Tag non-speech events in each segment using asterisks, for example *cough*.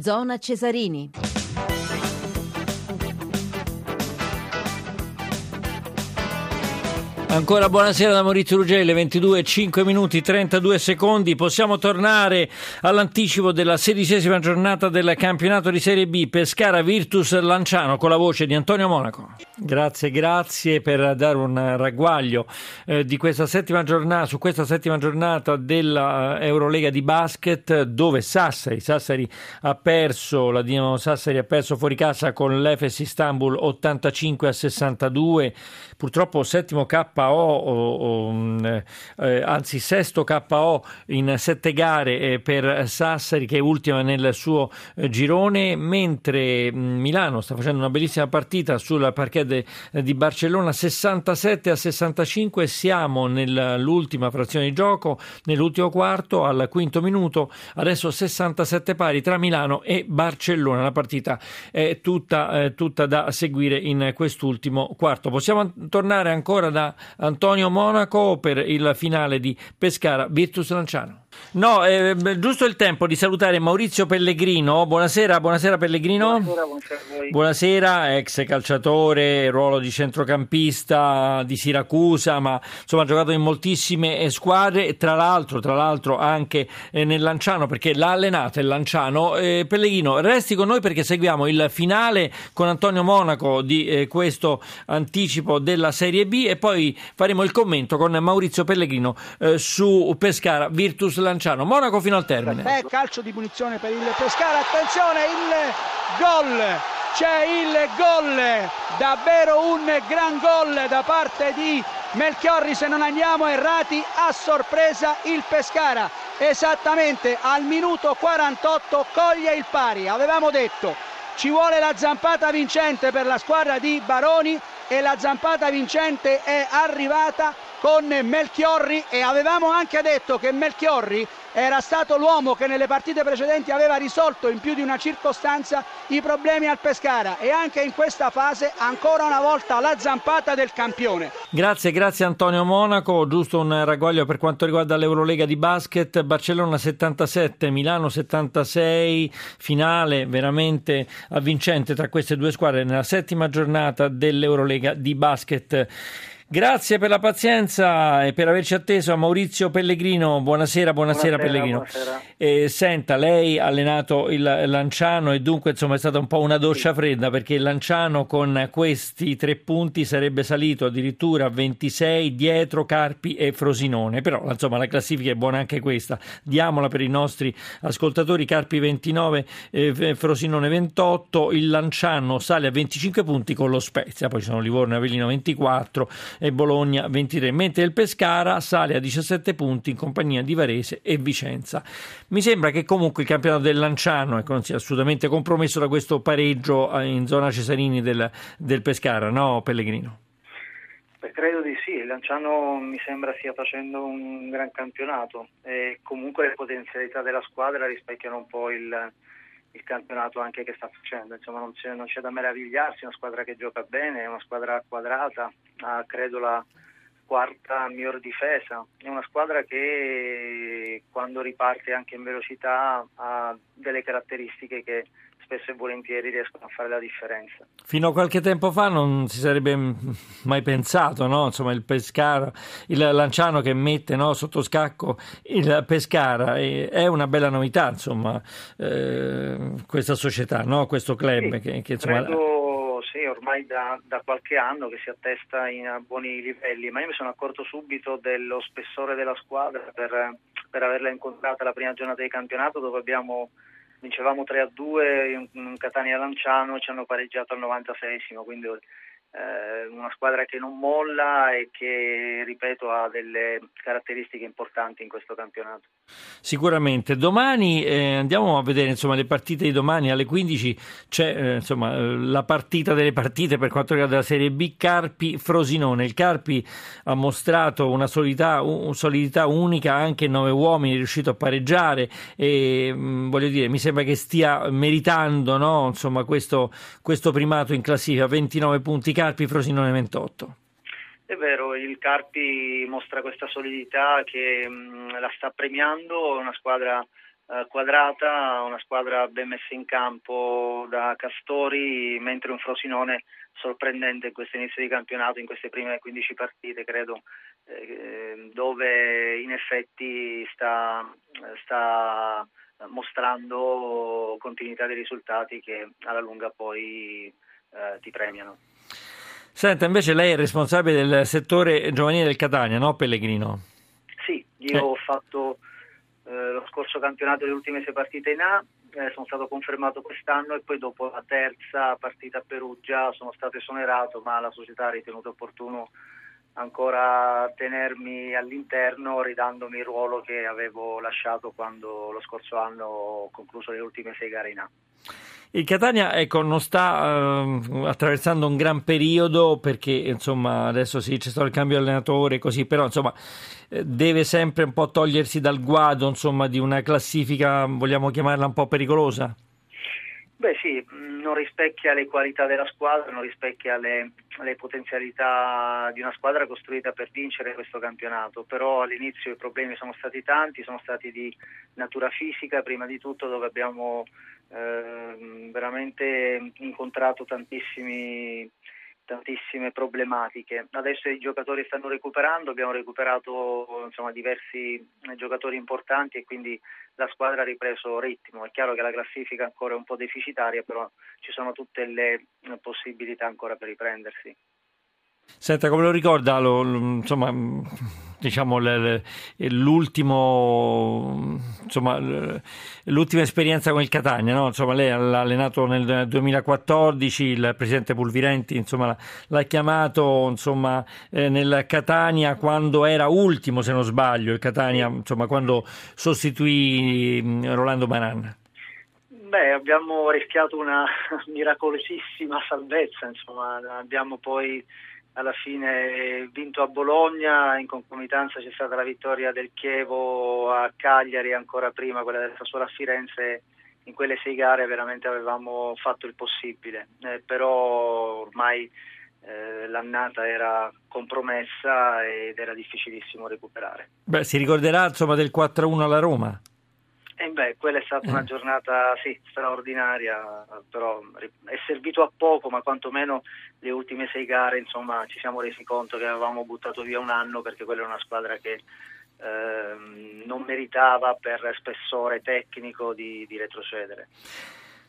Zona Cesarini. Ancora buonasera da Maurizio Ruggelle, 22 5 minuti 32 secondi. Possiamo tornare all'anticipo della sedicesima giornata del campionato di Serie B Pescara Virtus Lanciano con la voce di Antonio Monaco. Grazie, grazie per dare un ragguaglio eh, di questa settima giornata, su questa settima giornata dell'Eurolega di basket dove Sassari, Sassari ha perso, la Dinamo Sassari ha perso fuori casa con l'Efes Istanbul 85 a 62, purtroppo settimo KO o, o, mm, eh, anzi sesto KO in sette gare eh, per Sassari che è ultima nel suo eh, girone, mentre mm, Milano sta facendo una bellissima partita sul parquet de, di Barcellona 67 a 65, siamo nell'ultima frazione di gioco, nell'ultimo quarto, al quinto minuto, adesso 67 pari tra Milano e Barcellona, la partita è tutta, eh, tutta da seguire in quest'ultimo quarto. Possiamo tornare ancora da Antonio Monaco per il finale di Pescara Virtus Lanciano. No, è eh, giusto il tempo di salutare Maurizio Pellegrino. Buonasera, buonasera Pellegrino. Buonasera, buonasera. Buonasera, ex calciatore, ruolo di centrocampista di Siracusa, ma insomma ha giocato in moltissime eh, squadre, tra l'altro, tra l'altro anche eh, nel Lanciano perché l'ha allenato il Lanciano. Eh, Pellegrino, resti con noi perché seguiamo il finale con Antonio Monaco di eh, questo anticipo della Serie B e poi faremo il commento con Maurizio Pellegrino eh, su Pescara Virtus Lanciano. Lanciano. Monaco fino al termine. È calcio di punizione per il Pescara. Attenzione, il gol. C'è il gol. Davvero un gran gol da parte di Melchiorri. Se non andiamo errati, a sorpresa il Pescara. Esattamente al minuto 48 coglie il pari. Avevamo detto ci vuole la zampata vincente per la squadra di Baroni e la zampata vincente è arrivata con Melchiorri e avevamo anche detto che Melchiorri era stato l'uomo che nelle partite precedenti aveva risolto in più di una circostanza i problemi al Pescara e anche in questa fase ancora una volta la zampata del campione. Grazie, grazie Antonio Monaco, giusto un ragguaglio per quanto riguarda l'Eurolega di basket, Barcellona 77, Milano 76, finale veramente avvincente tra queste due squadre nella settima giornata dell'Eurolega di basket. Grazie per la pazienza e per averci atteso a Maurizio Pellegrino. Buonasera, buonasera, buonasera Pellegrino. Buonasera. Eh, senta, lei ha allenato il Lanciano e dunque insomma è stata un po' una doccia fredda perché il Lanciano con questi tre punti sarebbe salito addirittura a 26 dietro Carpi e Frosinone. Però insomma la classifica è buona anche questa. Diamola per i nostri ascoltatori. Carpi 29, eh, Frosinone 28, il Lanciano sale a 25 punti con lo Spezia, poi ci sono Livorno e Avellino 24 e Bologna 23, mentre il Pescara sale a 17 punti in compagnia di Varese e Vicenza. Mi sembra che comunque il campionato del Lanciano ecco, non sia assolutamente compromesso da questo pareggio eh, in zona Cesarini del, del Pescara, no Pellegrino? Beh, credo di sì, il Lanciano mi sembra stia facendo un gran campionato e comunque le potenzialità della squadra rispecchiano un po' il, il campionato anche che sta facendo, insomma non c'è, non c'è, da meravigliarsi, è una squadra che gioca bene, è una squadra quadrata, ha credo la quarta miglior difesa, è una squadra che quando riparte anche in velocità ha delle caratteristiche che spesso e volentieri riescono a fare la differenza. Fino a qualche tempo fa non si sarebbe mai pensato, no? Insomma, il Pescara, il Lanciano che mette no, sotto scacco il Pescara è una bella novità, insomma, eh, questa società, no? questo club sì, che, che insomma... Credo, sì, ormai da, da, qualche anno che si attesta in buoni livelli, ma io mi sono accorto subito dello spessore della squadra per, per averla incontrata la prima giornata di campionato dove abbiamo vincevamo 3 a 2 in Catania Lanciano, ci hanno pareggiato al 96 quindi una squadra che non molla e che, ripeto, ha delle caratteristiche importanti in questo campionato. Sicuramente. Domani eh, andiamo a vedere insomma, le partite di domani alle 15 c'è eh, insomma, la partita delle partite per quanto riguarda la Serie B Carpi-Frosinone. Il Carpi ha mostrato una solidità, un, solidità unica, anche nove uomini, è riuscito a pareggiare e mh, mm, voglio dire, mi sembra che stia meritando no? insomma, questo, questo primato in classifica, 29 punti Carpi Frosinone 28. È vero, il Carpi mostra questa solidità che mh, la sta premiando, è una squadra eh, quadrata, una squadra ben messa in campo da Castori, mentre un Frosinone sorprendente in questo inizio di campionato, in queste prime 15 partite credo, eh, dove in effetti sta, sta, mostrando continuità dei risultati che alla lunga poi eh, ti premiano. Senta, invece lei è responsabile del settore giovanile del Catania, no Pellegrino? Sì, io eh. ho fatto eh, lo scorso campionato le ultime sei partite in A, eh, sono stato confermato quest'anno e poi dopo la terza partita a Perugia sono stato esonerato, ma la società ha ritenuto opportuno ancora tenermi all'interno ridandomi il ruolo che avevo lasciato quando lo scorso anno ho concluso le ultime sei gare in A. Il Catania ecco, non sta uh, attraversando un gran periodo perché insomma, adesso sì c'è stato il cambio allenatore così, però insomma, eh, deve sempre un po' togliersi dal guado insomma, di una classifica, vogliamo chiamarla un po' pericolosa? Beh sì, non rispecchia le qualità della squadra, non rispecchia le, le, potenzialità di una squadra costruita per vincere questo campionato, però all'inizio i problemi sono stati tanti, sono stati di natura fisica prima di tutto dove abbiamo eh, veramente incontrato tantissime problematiche. Adesso i giocatori stanno recuperando, abbiamo recuperato insomma, diversi giocatori importanti e quindi la squadra ha ripreso ritmo. È chiaro che la classifica è ancora un po' deficitaria, però ci sono tutte le possibilità ancora per riprendersi. Senta, come lo ricorda, lo, insomma, diciamo, l'ultimo, insomma, l'ultima esperienza con il Catania, no? insomma, lei l'ha allenato nel 2014, il presidente Pulvirenti insomma, l'ha chiamato insomma, eh, nel Catania quando era ultimo, se non sbaglio, il Catania, insomma, quando sostituì mm, Rolando Banana. Beh, abbiamo rischiato una *laughs* miracolosissima salvezza, insomma, abbiamo poi alla fine vinto a Bologna, in concomitanza c'è stata la vittoria del Chievo a Cagliari, ancora prima quella del Sassuolo a Firenze, in quelle sei gare veramente avevamo fatto il possibile, eh, però ormai eh, l'annata era compromessa ed era difficilissimo recuperare. Beh, si ricorderà insomma del 4-1 alla Roma? Eh beh, quella è stata una eh. giornata sì, straordinaria, però è servito a poco, ma quantomeno le ultime sei gare insomma, ci siamo resi conto che avevamo buttato via un anno perché quella è una squadra che eh, non meritava per spessore tecnico di, di retrocedere.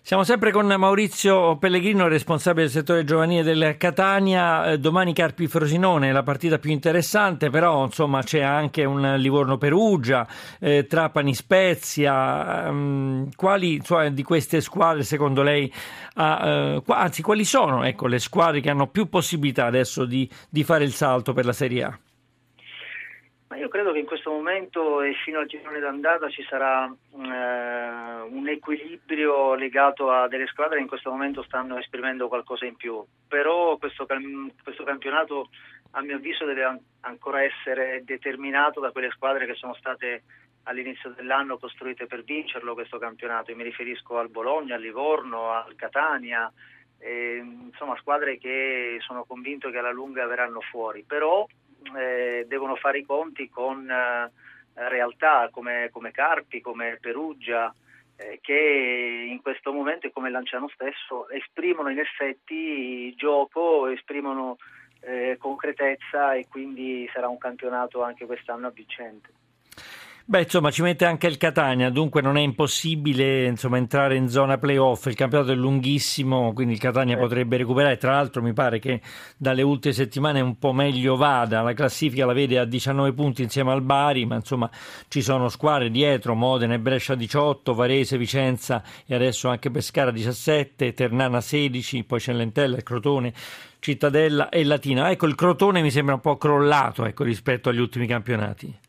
Siamo sempre con Maurizio Pellegrino, responsabile del settore giovanile del Catania. Eh, domani Carpi Frosinone, la partita più interessante, però insomma c'è anche un Livorno Perugia, eh, Trapani Spezia. Um, quali cioè, di queste squadre secondo lei, ha, eh, anzi quali sono ecco, le squadre che hanno più possibilità adesso di, di fare il salto per la Serie A? Io credo che in questo momento e fino al girone d'andata ci sarà eh, un equilibrio legato a delle squadre che in questo momento stanno esprimendo qualcosa in più, però questo, questo campionato a mio avviso deve an- ancora essere determinato da quelle squadre che sono state all'inizio dell'anno costruite per vincerlo questo campionato. Io mi riferisco al Bologna, al Livorno, al Catania, eh, insomma squadre che sono convinto che alla lunga verranno fuori, però eh, devono fare i conti con eh, realtà come, come, Carpi, come Perugia, eh, che in questo momento come Lanciano stesso esprimono in effetti gioco, esprimono eh, concretezza e quindi sarà un campionato anche quest'anno avvincente. Beh, insomma, ci mette anche il Catania, dunque non è impossibile insomma, entrare in zona playoff. Il campionato è lunghissimo, quindi il Catania eh. potrebbe recuperare. Tra l'altro, mi pare che dalle ultime settimane un po' meglio vada. La classifica la vede a 19 punti insieme al Bari, ma insomma ci sono squadre dietro: Modena e Brescia 18, Varese, Vicenza e adesso anche Pescara 17, Ternana 16, poi c'è Lentella, il Crotone. Cittadella e Latina. Ecco, il Crotone mi sembra un po' crollato ecco, rispetto agli ultimi campionati.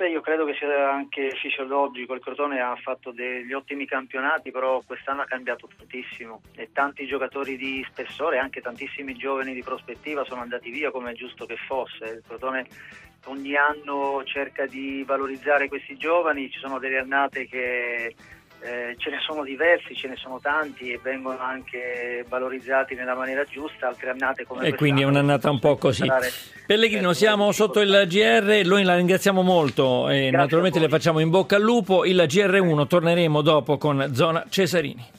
Beh, io credo che sia anche fisiologico, il Crotone ha fatto degli ottimi campionati, però quest'anno ha cambiato tantissimo e tanti giocatori di spessore, anche tantissimi giovani di prospettiva sono andati via come è giusto che fosse. Il Crotone ogni anno cerca di valorizzare questi giovani, ci sono delle annate che eh, ce ne sono diversi, ce ne sono tanti e vengono anche valorizzati nella maniera giusta, altre annate come E quindi è un'annata un po' così. Pellegrino, siamo sotto il GR, noi la ringraziamo molto e naturalmente le facciamo in bocca al lupo. Il GR1 torneremo dopo con Zona Cesarini.